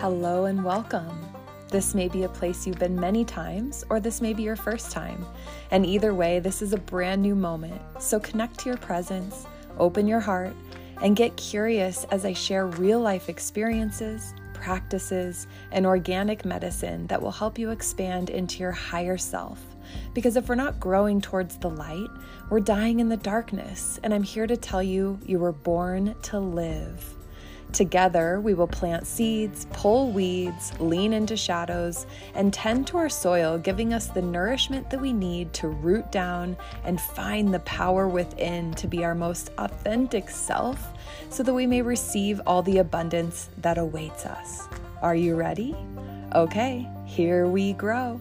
Hello and welcome. This may be a place you've been many times, or this may be your first time. And either way, this is a brand new moment. So connect to your presence, open your heart, and get curious as I share real life experiences, practices, and organic medicine that will help you expand into your higher self. Because if we're not growing towards the light, we're dying in the darkness. And I'm here to tell you, you were born to live. Together, we will plant seeds, pull weeds, lean into shadows, and tend to our soil, giving us the nourishment that we need to root down and find the power within to be our most authentic self so that we may receive all the abundance that awaits us. Are you ready? Okay, here we grow.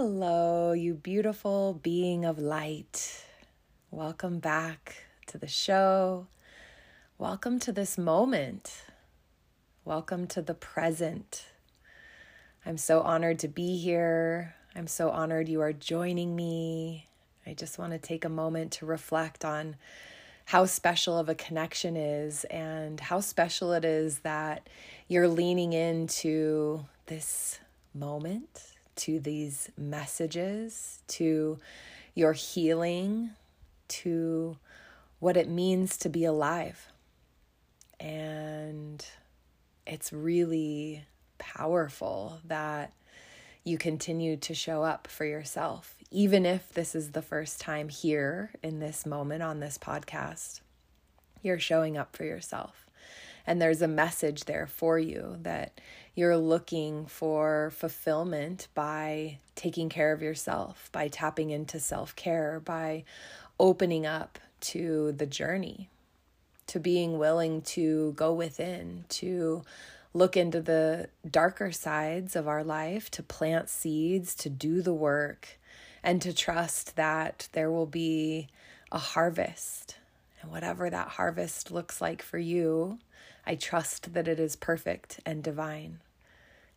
You beautiful being of light. Welcome back to the show. Welcome to this moment. Welcome to the present. I'm so honored to be here. I'm so honored you are joining me. I just want to take a moment to reflect on how special of a connection is and how special it is that you're leaning into this moment to these messages, to your healing, to what it means to be alive. And it's really powerful that you continue to show up for yourself, even if this is the first time here in this moment on this podcast. You're showing up for yourself. And there's a message there for you that you're looking for fulfillment by taking care of yourself, by tapping into self care, by opening up to the journey, to being willing to go within, to look into the darker sides of our life, to plant seeds, to do the work, and to trust that there will be a harvest. And whatever that harvest looks like for you, I trust that it is perfect and divine.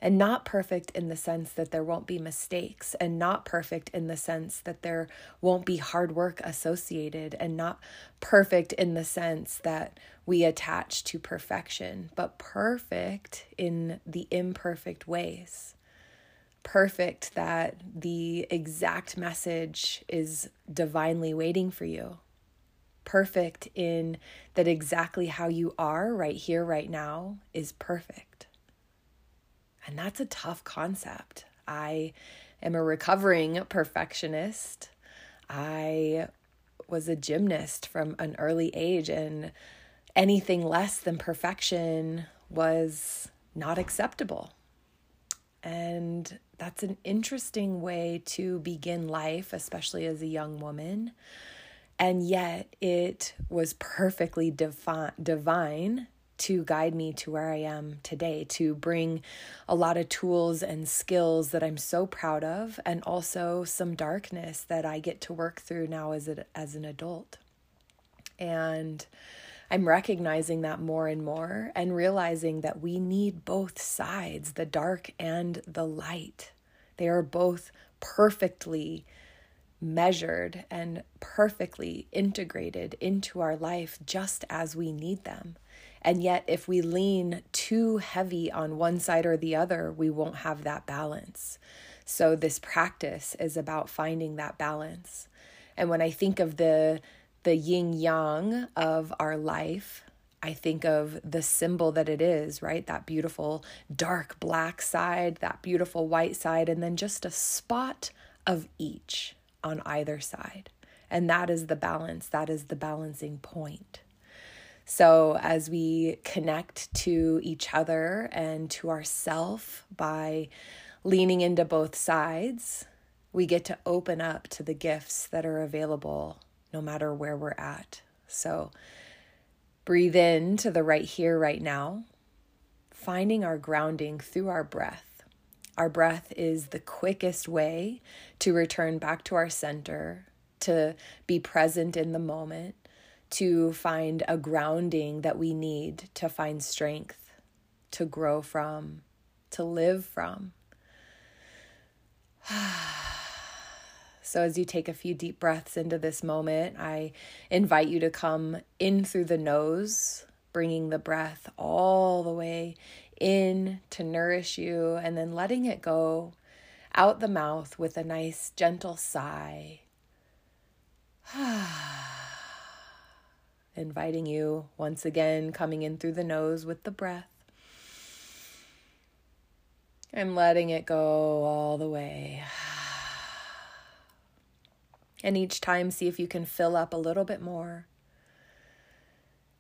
And not perfect in the sense that there won't be mistakes, and not perfect in the sense that there won't be hard work associated, and not perfect in the sense that we attach to perfection, but perfect in the imperfect ways. Perfect that the exact message is divinely waiting for you perfect in that exactly how you are right here, right now is perfect. And that's a tough concept. I am a recovering perfectionist. I was a gymnast from an early age, and anything less than perfection was not acceptable. And that's an interesting way to begin life, especially as a young woman. And yet it was perfectly defi- divine to guide me to where I am today, to bring a lot of tools and skills that I'm so proud of, and also some darkness that I get to work through now as, a, as an adult. And I'm recognizing that more and more and realizing that we need both sides, the dark and the light. They are both perfectly measured and perfectly integrated into our life just as we need them. And yet, if we lean too heavy on one side or the other, we won't have that balance. So, this practice is about finding that balance. And when I think of the the yin yang of our life, I think of the symbol that it is, right? That beautiful dark black side, that beautiful white side, and then just a spot of each on either side. And that is the balance, that is the balancing point. So, as we connect to each other and to ourself by leaning into both sides, we get to open up to the gifts that are available no matter where we're at. So, breathe in to the right here, right now, finding our grounding through our breath. Our breath is the quickest way to return back to our center, to be present in the moment, to find a grounding that we need to find strength, to grow from, to live from. So, as you take a few deep breaths into this moment, I invite you to come in through the nose, bringing the breath all the way in to nourish you, and then letting it go out the mouth with a nice, gentle sigh. Inviting you once again, coming in through the nose with the breath and letting it go all the way. And each time, see if you can fill up a little bit more.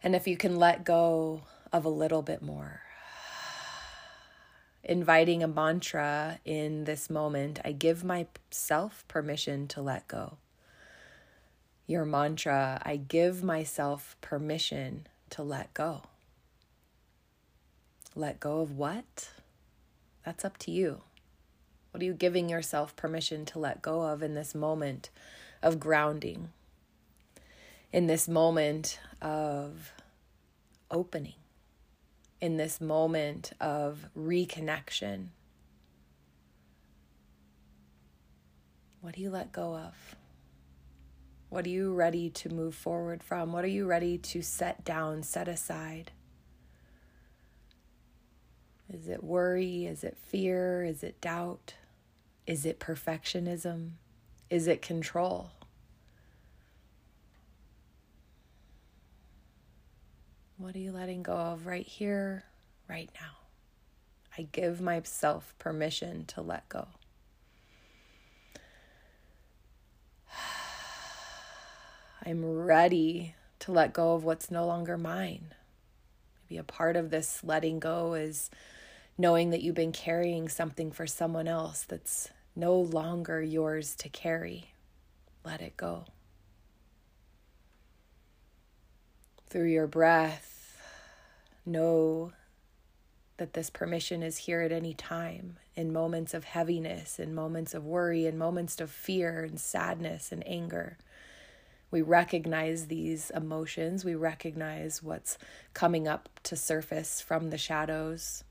And if you can let go of a little bit more. Inviting a mantra in this moment, I give myself permission to let go. Your mantra, I give myself permission to let go. Let go of what? That's up to you. What are you giving yourself permission to let go of in this moment of grounding, in this moment of opening, in this moment of reconnection? What do you let go of? What are you ready to move forward from? What are you ready to set down, set aside? Is it worry? Is it fear? Is it doubt? Is it perfectionism? Is it control? What are you letting go of right here, right now? I give myself permission to let go. I'm ready to let go of what's no longer mine. Maybe a part of this letting go is knowing that you've been carrying something for someone else that's no longer yours to carry. Let it go. Through your breath, know that this permission is here at any time in moments of heaviness, in moments of worry, in moments of fear and sadness and anger. We recognize these emotions, we recognize what's coming up to surface from the shadows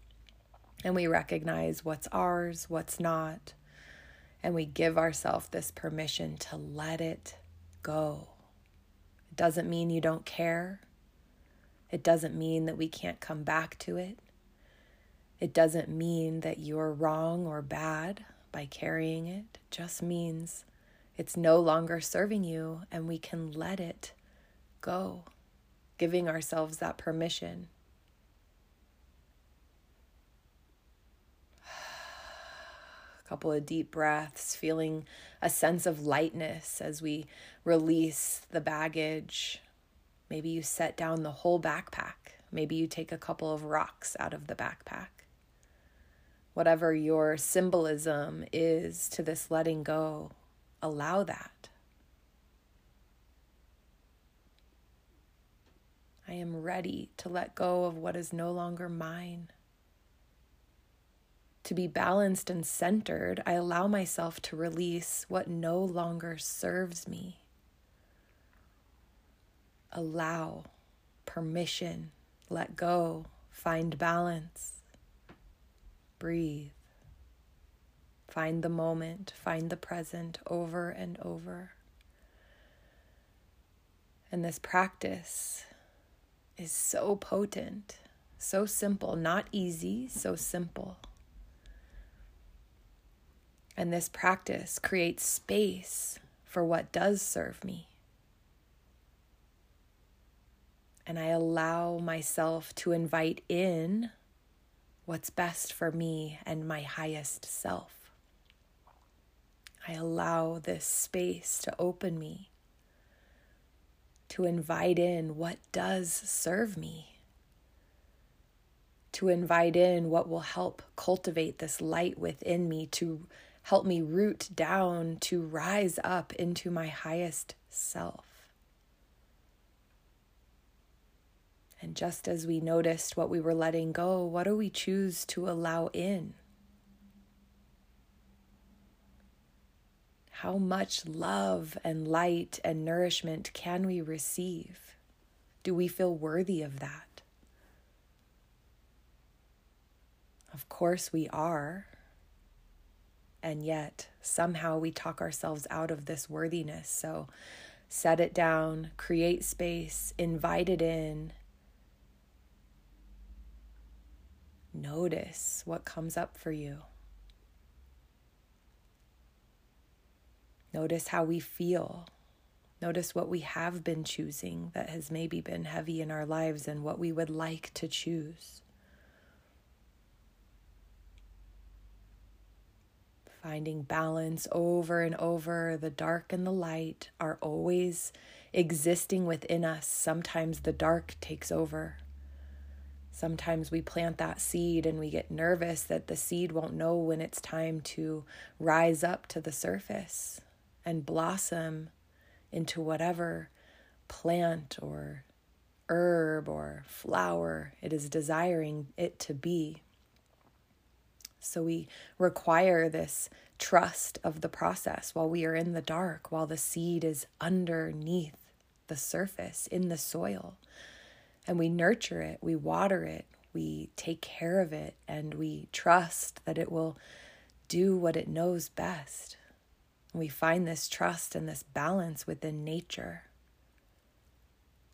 and we recognize what's ours, what's not, and we give ourselves this permission to let it go. It doesn't mean you don't care. It doesn't mean that we can't come back to it. It doesn't mean that you're wrong or bad by carrying it. It just means it's no longer serving you and we can let it go, giving ourselves that permission A couple of deep breaths, feeling a sense of lightness as we release the baggage. Maybe you set down the whole backpack. Maybe you take a couple of rocks out of the backpack. Whatever your symbolism is to this letting go, allow that. I am ready to let go of what is no longer mine to be balanced and centered, I allow myself to release what no longer serves me. Allow, permission, let go, find balance, breathe. Find the moment, find the present over and over. And this practice is so potent, so simple, not easy, so simple. And this practice creates space for what does serve me. And I allow myself to invite in what's best for me and my highest self. I allow this space to open me, to invite in what does serve me, to invite in what will help cultivate this light within me to Help me root down to rise up into my highest self. And just as we noticed what we were letting go, what do we choose to allow in? How much love and light and nourishment can we receive? Do we feel worthy of that? Of course, we are. And yet, somehow we talk ourselves out of this worthiness. So, set it down, create space, invite it in. Notice what comes up for you. Notice how we feel. Notice what we have been choosing that has maybe been heavy in our lives and what we would like to choose. Finding balance over and over, the dark and the light are always existing within us. Sometimes the dark takes over. Sometimes we plant that seed and we get nervous that the seed won't know when it's time to rise up to the surface and blossom into whatever plant or herb or flower it is desiring it to be. So we require this trust of the process while we are in the dark, while the seed is underneath the surface in the soil. And we nurture it, we water it, we take care of it, and we trust that it will do what it knows best. We find this trust and this balance within nature.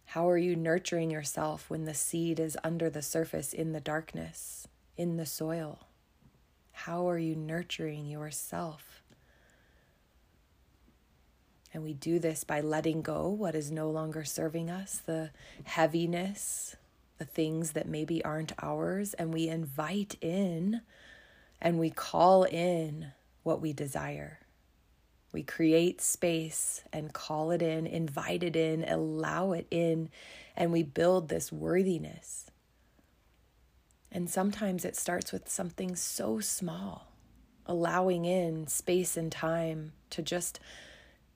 How are you nurturing yourself when the seed is under the surface in the darkness, in the soil? How are you nurturing yourself? And we do this by letting go what is no longer serving us, the heaviness, the things that maybe aren't ours, and we invite in and we call in what we desire. We create space and call it in, invite it in, allow it in, and we build this worthiness. And sometimes it starts with something so small, allowing in space and time to just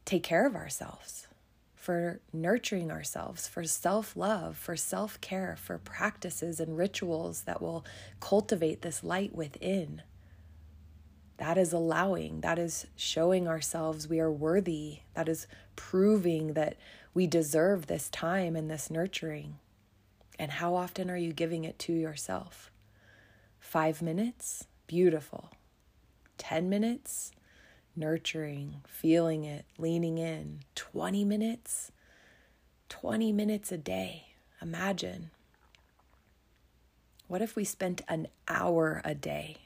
take care of ourselves, for nurturing ourselves, for self love, for self care, for practices and rituals that will cultivate this light within. That is allowing, that is showing ourselves we are worthy, that is proving that we deserve this time and this nurturing. And how often are you giving it to yourself? Five minutes? Beautiful. Ten minutes? Nurturing, feeling it, leaning in. 20 minutes? 20 minutes a day. Imagine. What if we spent an hour a day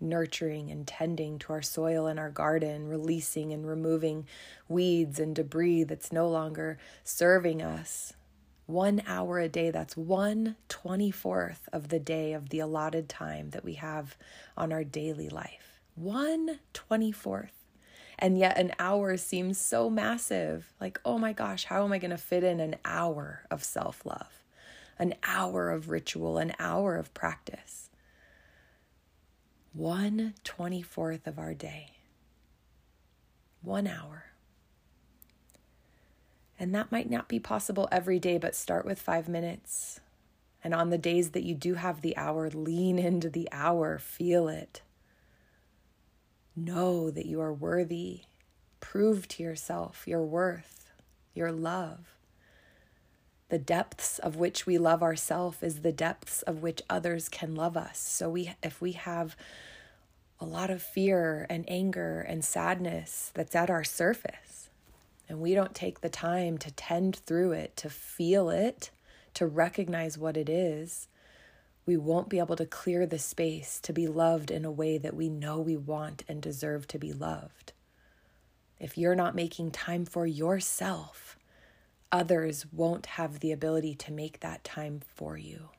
nurturing and tending to our soil and our garden, releasing and removing weeds and debris that's no longer serving us. One hour a day, that's one 24th of the day of the allotted time that we have on our daily life. One 24th. And yet, an hour seems so massive. Like, oh my gosh, how am I going to fit in an hour of self love, an hour of ritual, an hour of practice? one 24th of our day, one hour. And that might not be possible every day, but start with five minutes. And on the days that you do have the hour, lean into the hour, feel it. Know that you are worthy. Prove to yourself your worth, your love. The depths of which we love ourselves is the depths of which others can love us. So we if we have a lot of fear and anger and sadness that's at our surface and we don't take the time to tend through it, to feel it, to recognize what it is, we won't be able to clear the space to be loved in a way that we know we want and deserve to be loved. If you're not making time for yourself, others won't have the ability to make that time for you.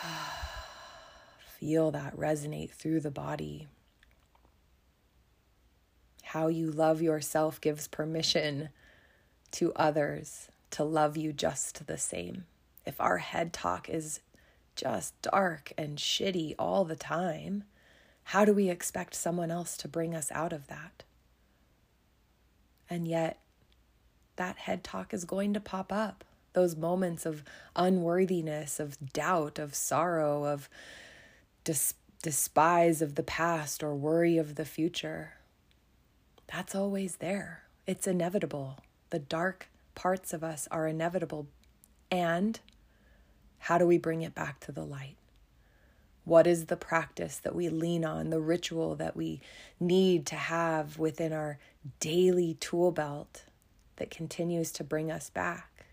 Feel that resonate through the body. How you love yourself gives permission to others to love you just the same. If our head talk is just dark and shitty all the time, how do we expect someone else to bring us out of that? And yet, that head talk is going to pop up. Those moments of unworthiness, of doubt, of sorrow, of dis- despise of the past or worry of the future. That's always there. It's inevitable. The dark parts of us are inevitable. And how do we bring it back to the light? What is the practice that we lean on, the ritual that we need to have within our daily tool belt that continues to bring us back?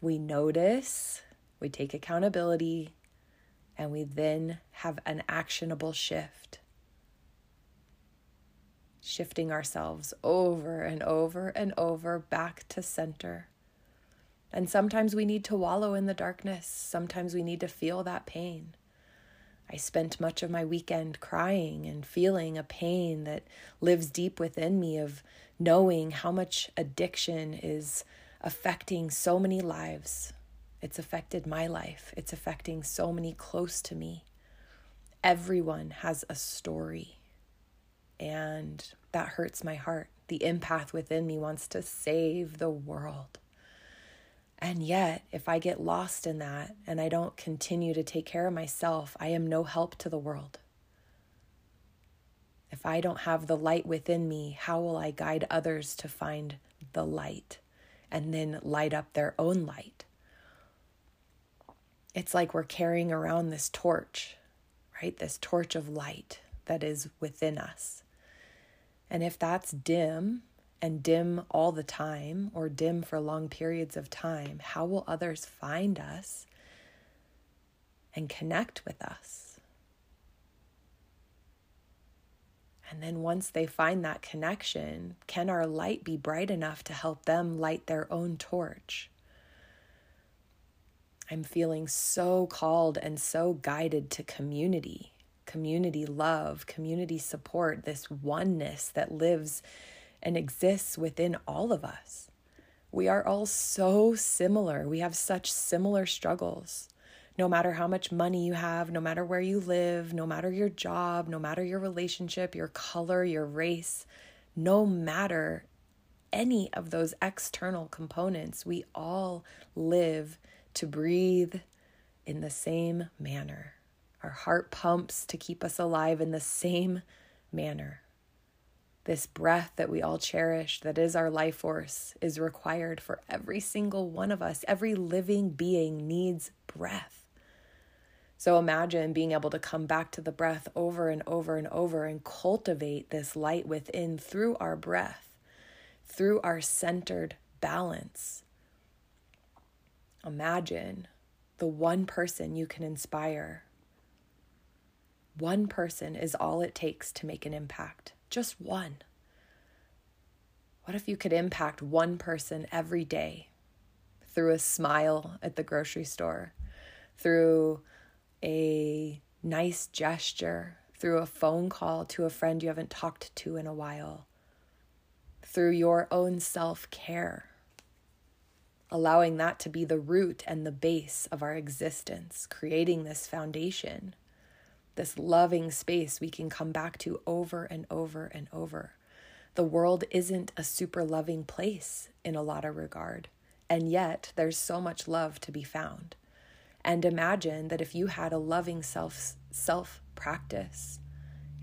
We notice, we take accountability, and we then have an actionable shift. Shifting ourselves over and over and over back to center. And sometimes we need to wallow in the darkness. Sometimes we need to feel that pain. I spent much of my weekend crying and feeling a pain that lives deep within me of knowing how much addiction is affecting so many lives. It's affected my life, it's affecting so many close to me. Everyone has a story, and that hurts my heart. The empath within me wants to save the world. And yet, if I get lost in that and I don't continue to take care of myself, I am no help to the world. If I don't have the light within me, how will I guide others to find the light and then light up their own light? It's like we're carrying around this torch, right? This torch of light that is within us. And if that's dim, and dim all the time or dim for long periods of time, how will others find us and connect with us? And then once they find that connection, can our light be bright enough to help them light their own torch? I'm feeling so called and so guided to community, community love, community support, this oneness that lives and exists within all of us. We are all so similar. We have such similar struggles. No matter how much money you have, no matter where you live, no matter your job, no matter your relationship, your color, your race, no matter any of those external components, we all live to breathe in the same manner. Our heart pumps to keep us alive in the same manner. This breath that we all cherish, that is our life force, is required for every single one of us. Every living being needs breath. So imagine being able to come back to the breath over and over and over and cultivate this light within through our breath, through our centered balance. Imagine the one person you can inspire. One person is all it takes to make an impact. Just one. What if you could impact one person every day through a smile at the grocery store, through a nice gesture, through a phone call to a friend you haven't talked to in a while, through your own self care? Allowing that to be the root and the base of our existence, creating this foundation this loving space we can come back to over and over and over. The world isn't a super loving place in a lot of regard, and yet there's so much love to be found. And imagine that if you had a loving self self practice,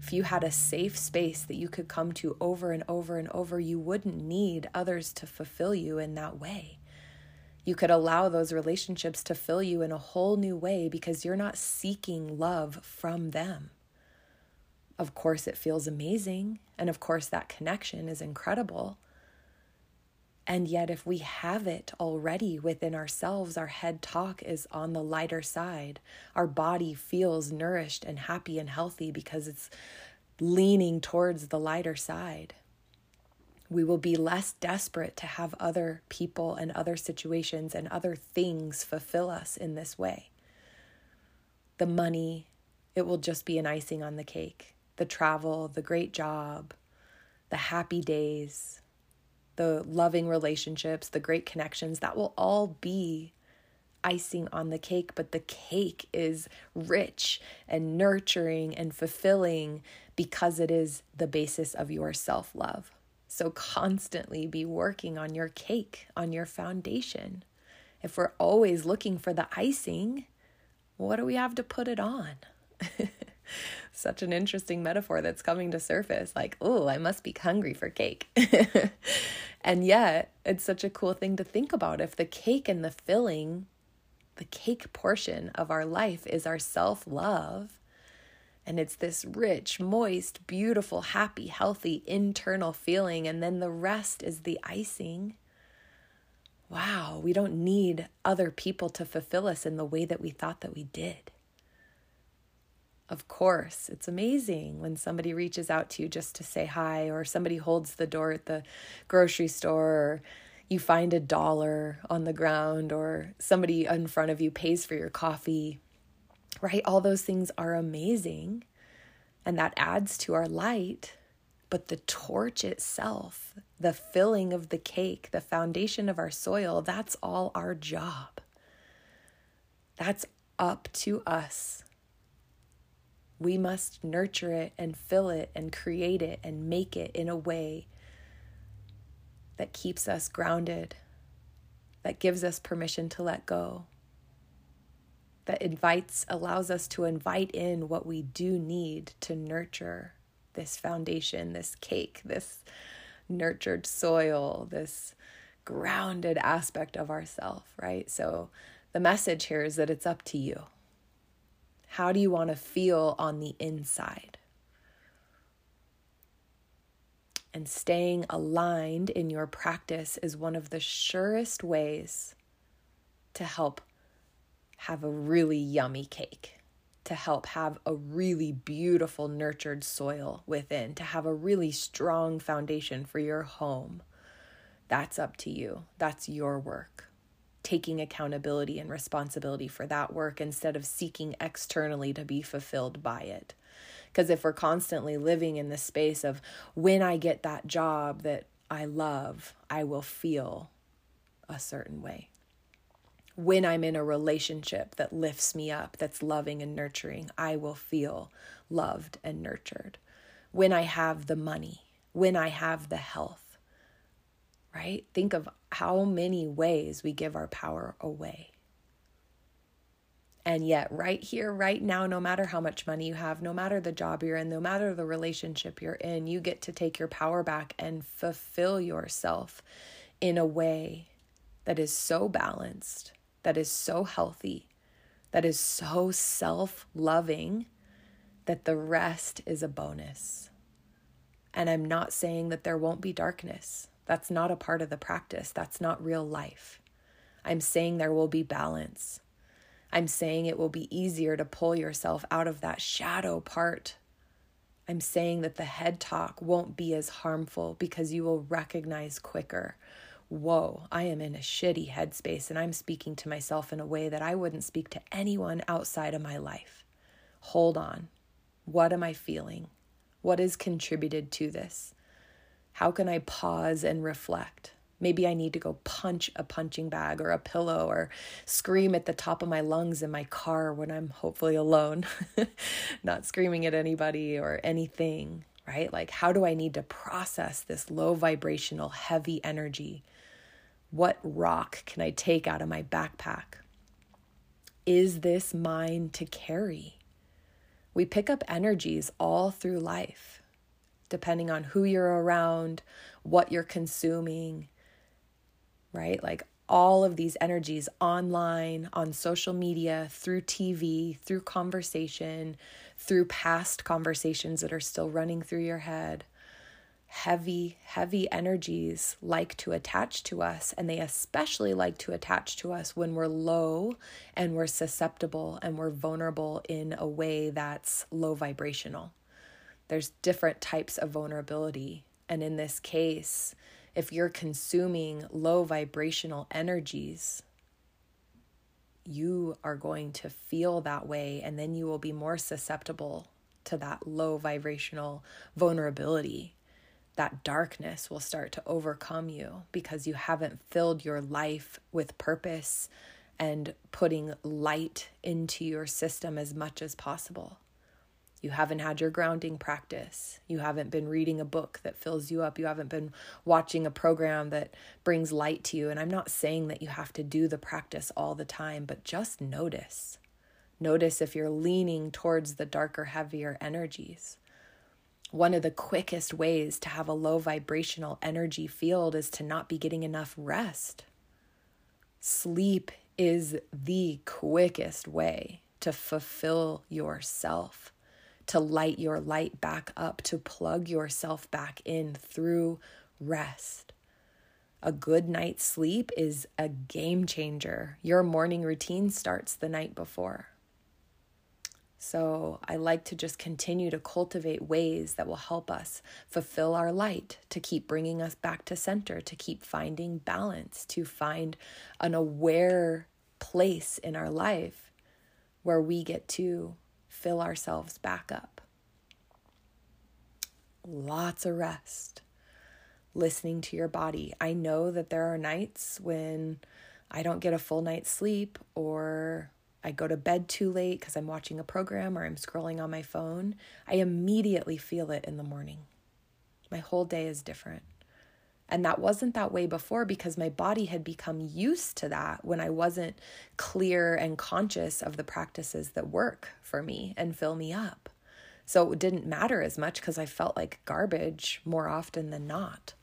if you had a safe space that you could come to over and over and over, you wouldn't need others to fulfill you in that way. You could allow those relationships to fill you in a whole new way because you're not seeking love from them. Of course, it feels amazing. And of course, that connection is incredible. And yet, if we have it already within ourselves, our head talk is on the lighter side. Our body feels nourished and happy and healthy because it's leaning towards the lighter side we will be less desperate to have other people and other situations and other things fulfill us in this way. The money, it will just be an icing on the cake. The travel, the great job, the happy days, the loving relationships, the great connections, that will all be icing on the cake, but the cake is rich and nurturing and fulfilling because it is the basis of your self love. So, constantly be working on your cake, on your foundation. If we're always looking for the icing, what do we have to put it on? Such an interesting metaphor that's coming to surface. Like, oh, I must be hungry for cake. and yet, it's such a cool thing to think about. If the cake and the filling The cake portion of our life is our self love. And it's this rich, moist, beautiful, happy, healthy internal feeling. And then the rest is the icing. Wow, we don't need other people to fulfill us in the way that we thought that we did. Of course, it's amazing when somebody reaches out to you just to say hi, or somebody holds the door at the grocery store, or you find a dollar on the ground, or somebody in front of you pays for your coffee, right? All those things are amazing, and that adds to our light. But the torch itself, the filling of the cake, the foundation of our soil, that's all our job. That's up to us we must nurture it and fill it and create it and make it in a way that keeps us grounded, that gives us permission to let go, that invites, allows us to invite in what we do need to nurture this foundation, this cake, this nurtured soil, this grounded aspect of ourself, right? So the message here is that it's up to you. How do you want to feel on the inside? And staying aligned in your practice is one of the surest ways to help have a really yummy cake, to help have a really beautiful, nurtured soil within, to have a really strong foundation for your home. That's up to you. That's your work taking accountability and responsibility for that work instead of seeking externally to be fulfilled by it. Because if we're constantly living in the space of when I get that job that I love, I will feel a certain way. When I'm in a relationship that lifts me up, that's loving and nurturing, I will feel loved and nurtured. When I have the money, when I have the health, right? Think of how many ways we give our power away. And yet, right here, right now, no matter how much money you have, no matter the job you're in, no matter the relationship you're in, you get to take your power back and fulfill yourself in a way that is so balanced, that is so healthy, that is so self loving that the rest is a bonus. And I'm not saying that there won't be darkness. That's not a part of the practice. That's not real life. I'm saying there will be balance. I'm saying it will be easier to pull yourself out of that shadow part. I'm saying that the head talk won't be as harmful because you will recognize quicker. Whoa, I am in a shitty headspace and I'm speaking to myself in a way that I wouldn't speak to anyone outside of my life. Hold on. What am I feeling? What has contributed to this? How can I pause and reflect? Maybe I need to go punch a punching bag or a pillow or scream at the top of my lungs in my car when I'm hopefully alone, not screaming at anybody or anything, right? Like, how do I need to process this low vibrational, heavy energy? What rock can I take out of my backpack? Is this mine to carry? We pick up energies all through life depending on who you're around, what you're consuming, right? Like all of these energies online, on social media, through TV, through conversation, through past conversations that are still running through your head. Heavy, heavy energies like to attach to us, and they especially like to attach to us when we're low and we're susceptible and we're vulnerable in a way that's low vibrational there's different types of vulnerability. And in this case, if you're consuming low vibrational energies, you are going to feel that way, and then you will be more susceptible to that low vibrational vulnerability. That darkness will start to overcome you because you haven't filled your life with purpose and putting light into your system as much as possible. You haven't had your grounding practice. You haven't been reading a book that fills you up. You haven't been watching a program that brings light to you. And I'm not saying that you have to do the practice all the time, but just notice. Notice if you're leaning towards the darker, heavier energies. One of the quickest ways to have a low vibrational energy field is to not be getting enough rest. Sleep is the quickest way to fulfill yourself, to light your light back up, to plug yourself back in through rest. A good night's sleep is a game changer. Your morning routine starts the night before. So I like to just continue to cultivate ways that will help us fulfill our light, to keep bringing us back to center, to keep finding balance, to find an aware place in our life where we get to fill ourselves back up. Lots of rest, listening to your body. I know that there are nights when I don't get a full night's sleep or I go to bed too late because I'm watching a program or I'm scrolling on my phone, I immediately feel it in the morning. My whole day is different. And that wasn't that way before because my body had become used to that when I wasn't clear and conscious of the practices that work for me and fill me up. So it didn't matter as much because I felt like garbage more often than not,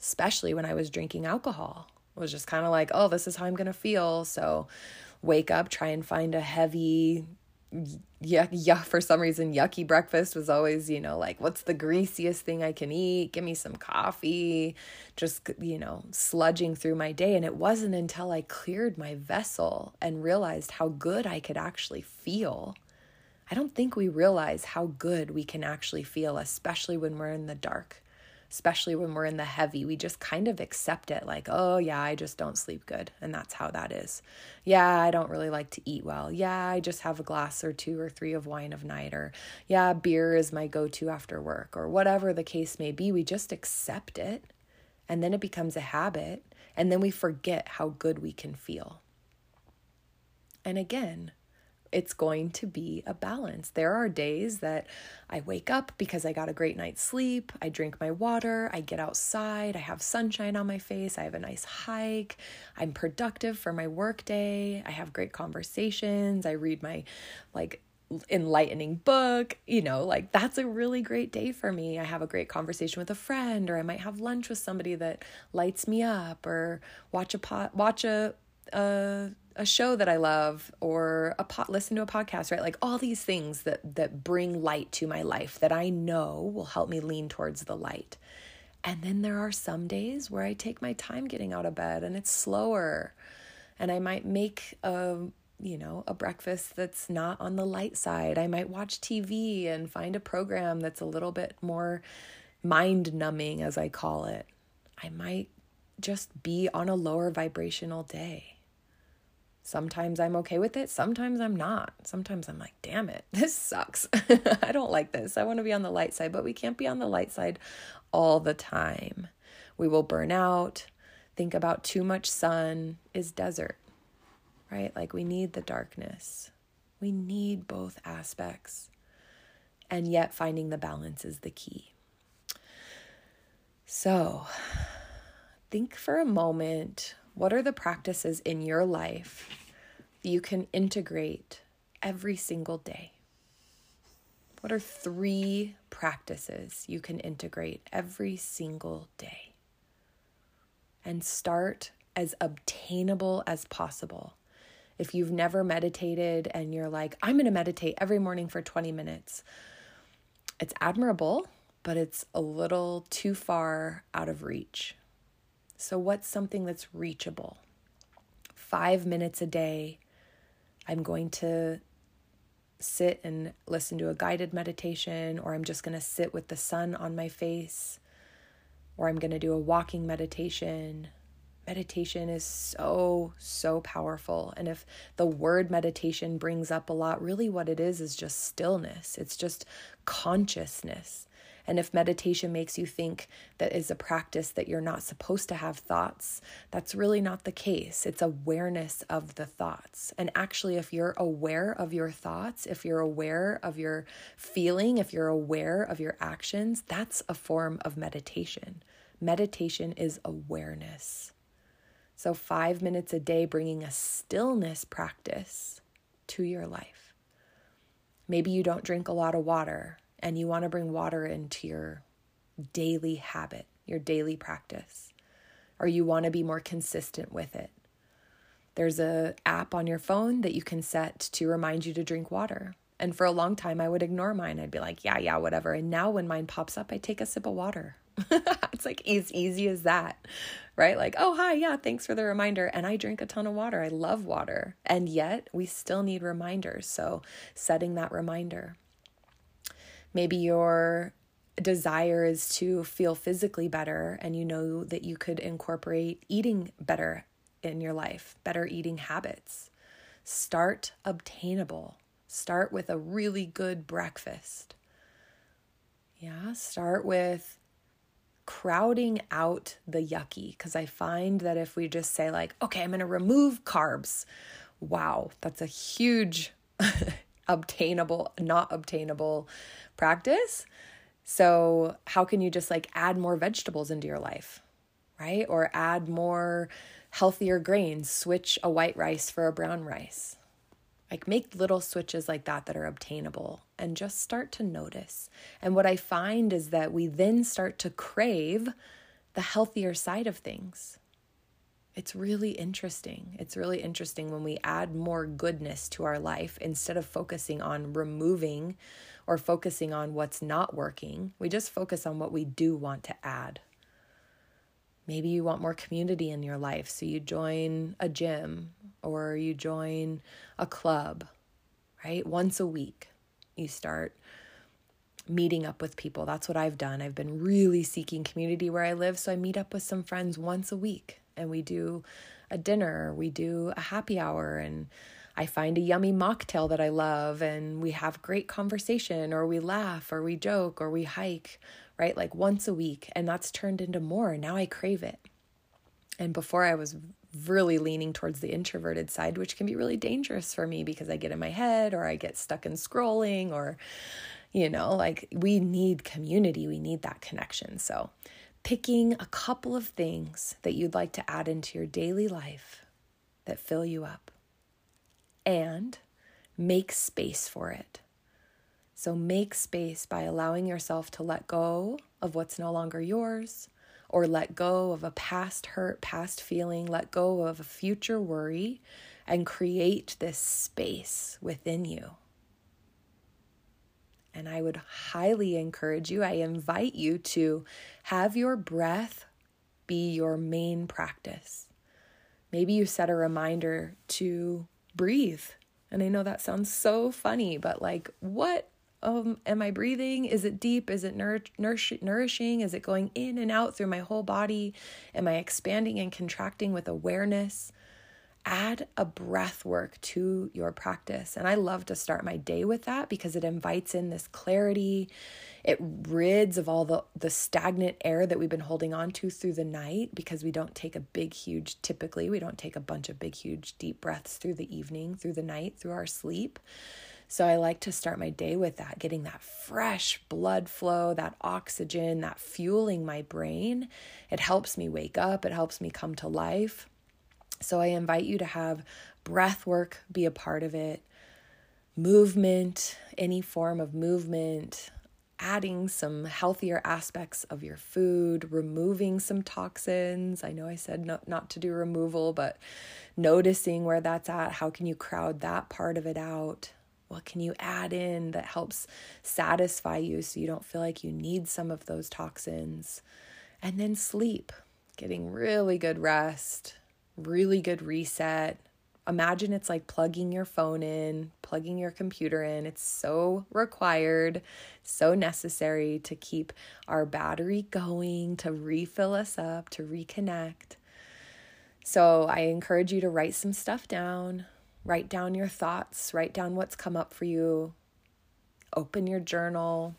especially when I was drinking alcohol. It was just kind of like, oh, this is how I'm going to feel. So wake up, try and find a heavy, yeah, yeah, for some reason, yucky breakfast was always, you know, like, what's the greasiest thing I can eat? Give me some coffee, just, you know, sludging through my day. And it wasn't until I cleared my vessel and realized how good I could actually feel. I don't think we realize how good we can actually feel, especially when we're in the dark especially when we're in the heavy, we just kind of accept it like, oh, yeah, I just don't sleep good. And that's how that is. Yeah, I don't really like to eat well. Yeah, I just have a glass or two or three of wine of night. Or yeah, beer is my go to after work. Or whatever the case may be. We just accept it. And then it becomes a habit. And then we forget how good we can feel. And again, it's going to be a balance. There are days that I wake up because I got a great night's sleep, I drink my water, I get outside, I have sunshine on my face, I have a nice hike, I'm productive for my work day, I have great conversations, I read my like enlightening book, you know, like that's a really great day for me. I have a great conversation with a friend or I might have lunch with somebody that lights me up or watch a pot watch a a a show that I love or a pot listen to a podcast, right? Like all these things that that bring light to my life that I know will help me lean towards the light. And then there are some days where I take my time getting out of bed and it's slower. And I might make a you know, a breakfast that's not on the light side. I might watch TV and find a program that's a little bit more mind numbing, as I call it. I might just be on a lower vibrational day. Sometimes I'm okay with it, sometimes I'm not. Sometimes I'm like, damn it, this sucks. I don't like this. I want to be on the light side, but we can't be on the light side all the time. We will burn out. Think about too much sun is desert, right? Like we need the darkness. We need both aspects. And yet, finding the balance is the key. So, think for a moment what are the practices in your life that you can integrate every single day? What are three practices you can integrate every single day? And start as obtainable as possible. If you've never meditated and you're like, I'm going to meditate every morning for 20 minutes, it's admirable, but it's a little too far out of reach. So, what's something that's reachable? Five minutes a day, I'm going to sit and listen to a guided meditation, or I'm just going to sit with the sun on my face, or I'm going to do a walking meditation. Meditation is so, so powerful. And if the word meditation brings up a lot, really what it is is just stillness, it's just consciousness. And if meditation makes you think that is a practice that you're not supposed to have thoughts, that's really not the case. It's awareness of the thoughts. And actually, if you're aware of your thoughts, if you're aware of your feeling, if you're aware of your actions, that's a form of meditation. Meditation is awareness. So, five minutes a day bringing a stillness practice to your life. Maybe you don't drink a lot of water and you want to bring water into your daily habit, your daily practice, or you want to be more consistent with it. There's a app on your phone that you can set to remind you to drink water. And for a long time I would ignore mine. I'd be like, yeah, yeah, whatever. And now when mine pops up, I take a sip of water. it's like as easy as that, right? Like, oh, hi, yeah, thanks for the reminder. And I drink a ton of water. I love water. And yet we still need reminders. So setting that reminder. Maybe your desire is to feel physically better and you know that you could incorporate eating better in your life, better eating habits. Start obtainable. Start with a really good breakfast. Yeah, start with crowding out the yucky because I find that if we just say, like, okay, I'm going to remove carbs, wow, that's a huge obtainable, not obtainable practice. So, how can you just like add more vegetables into your life, right? Or add more healthier grains, switch a white rice for a brown rice. Like make little switches like that that are obtainable and just start to notice. And what I find is that we then start to crave the healthier side of things. It's really interesting. It's really interesting when we add more goodness to our life instead of focusing on removing or focusing on what's not working. We just focus on what we do want to add. Maybe you want more community in your life, so you join a gym or you join a club, right? Once a week, you start meeting up with people. That's what I've done. I've been really seeking community where I live, so I meet up with some friends once a week and we do a dinner, we do a happy hour and I find a yummy mocktail that I love and we have great conversation or we laugh or we joke or we hike right? Like once a week. And that's turned into more. Now I crave it. And before I was really leaning towards the introverted side, which can be really dangerous for me because I get in my head or I get stuck in scrolling or, you know, like we need community, we need that connection. So, picking a couple of things that you'd like to add into your daily life that fill you up and make space for it. So make space by allowing yourself to let go of what's no longer yours, or let go of a past hurt, past feeling, let go of a future worry, and create this space within you. And I would highly encourage you, I invite you to have your breath be your main practice. Maybe you set a reminder to breathe. And I know that sounds so funny, but like, what um, am I breathing? Is it deep? Is it nour- nourish- nourishing? Is it going in and out through my whole body? Am I expanding and contracting with awareness? Add a breath work to your practice. And I love to start my day with that because it invites in this clarity. It rids of all the, the stagnant air that we've been holding on to through the night because we don't take a big, huge, typically, we don't take a bunch of big, huge, deep breaths through the evening, through the night, through our sleep. So I like to start my day with that, getting that fresh blood flow, that oxygen, that fueling my brain. It helps me wake up, it helps me come to life. So I invite you to have breath work be a part of it, movement, any form of movement, adding some healthier aspects of your food, removing some toxins. I know I said not, not to do removal, but noticing where that's at. How can you crowd that part of it out? What can you add in that helps satisfy you so you don't feel like you need some of those toxins? And then sleep, getting really good rest, really good reset. Imagine it's like plugging your phone in, plugging your computer in. It's so required, so necessary to keep our battery going, to refill us up, to reconnect. So I encourage you to write some stuff down, Write down your thoughts, write down what's come up for you. Open your journal.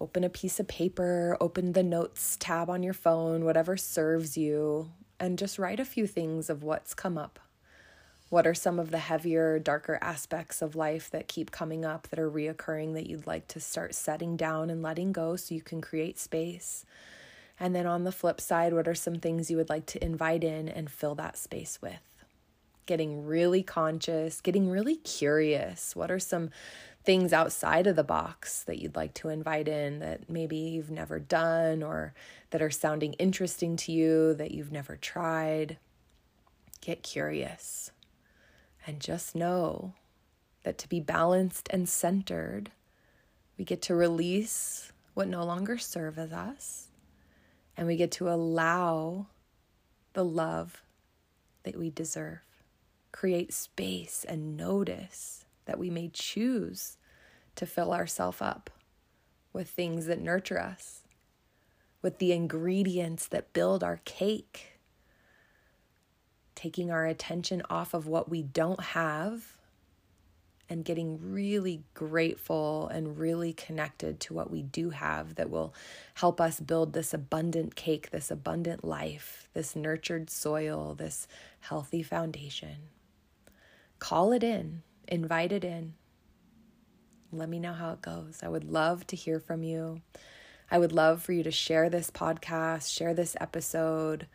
Open a piece of paper, open the notes tab on your phone, whatever serves you, and just write a few things of what's come up. What are some of the heavier, darker aspects of life that keep coming up that are reoccurring that you'd like to start setting down and letting go so you can create space? And then on the flip side, what are some things you would like to invite in and fill that space with? getting really conscious, getting really curious. What are some things outside of the box that you'd like to invite in that maybe you've never done or that are sounding interesting to you that you've never tried? get curious and just know that to be balanced and centered, we get to release what no longer serves us and we get to allow the love that we deserve. Create space and notice that we may choose to fill ourselves up with things that nurture us, with the ingredients that build our cake, taking our attention off of what we don't have and getting really grateful and really connected to what we do have that will help us build this abundant cake, this abundant life, this nurtured soil, this healthy foundation. Call it in, invite it in. Let me know how it goes. I would love to hear from you. I would love for you to share this podcast, share this episode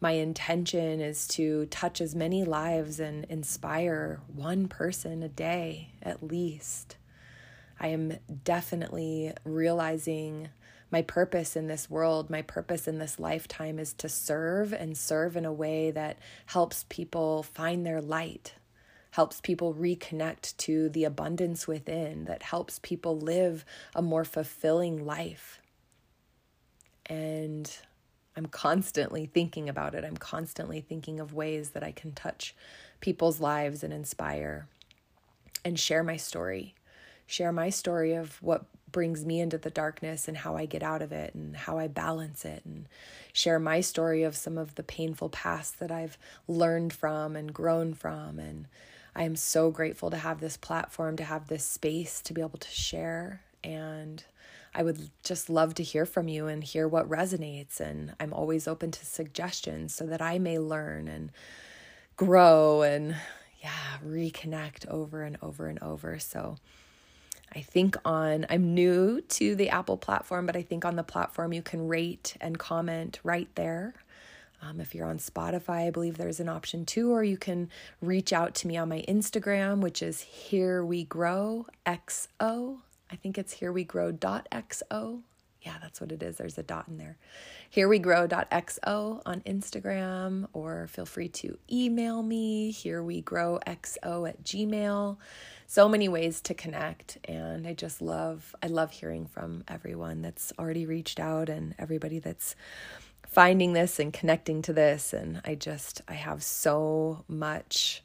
my intention is to touch as many lives and inspire one person a day at least. I am definitely realizing my purpose in this world, my purpose in this lifetime is to serve and serve in a way that helps people find their light, helps people reconnect to the abundance within, that helps people live a more fulfilling life. And I'm constantly thinking about it. I'm constantly thinking of ways that I can touch people's lives and inspire and share my story. Share my story of what brings me into the darkness and how I get out of it and how I balance it and share my story of some of the painful past that I've learned from and grown from and I am so grateful to have this platform to have this space to be able to share and I would just love to hear from you and hear what resonates. And I'm always open to suggestions so that I may learn and grow and, yeah, reconnect over and over and over. So, I think on, I'm new to the Apple platform, but I think on the platform you can rate and comment right there. Um, if you're on Spotify, I believe there's an option too, or you can reach out to me on my Instagram, which is Here We Grow XO. I think it's here we grow xo. Yeah, that's what it is. There's a dot in there. Here we grow xo on Instagram, or feel free to email me. Here we grow xo at Gmail. So many ways to connect, and I just love I love hearing from everyone that's already reached out and everybody that's finding this and connecting to this. And I just I have so much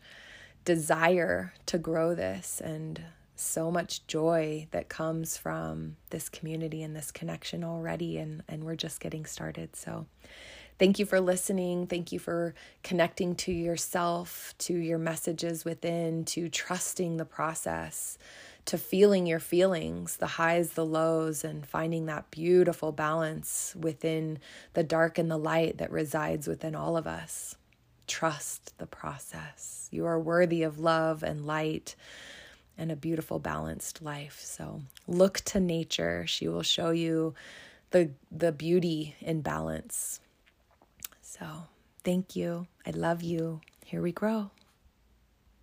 desire to grow this and so much joy that comes from this community and this connection already and and we're just getting started so thank you for listening thank you for connecting to yourself to your messages within to trusting the process to feeling your feelings the highs the lows and finding that beautiful balance within the dark and the light that resides within all of us trust the process you are worthy of love and light and a beautiful, balanced life. So look to nature. She will show you the, the beauty in balance. So thank you. I love you. Here we grow.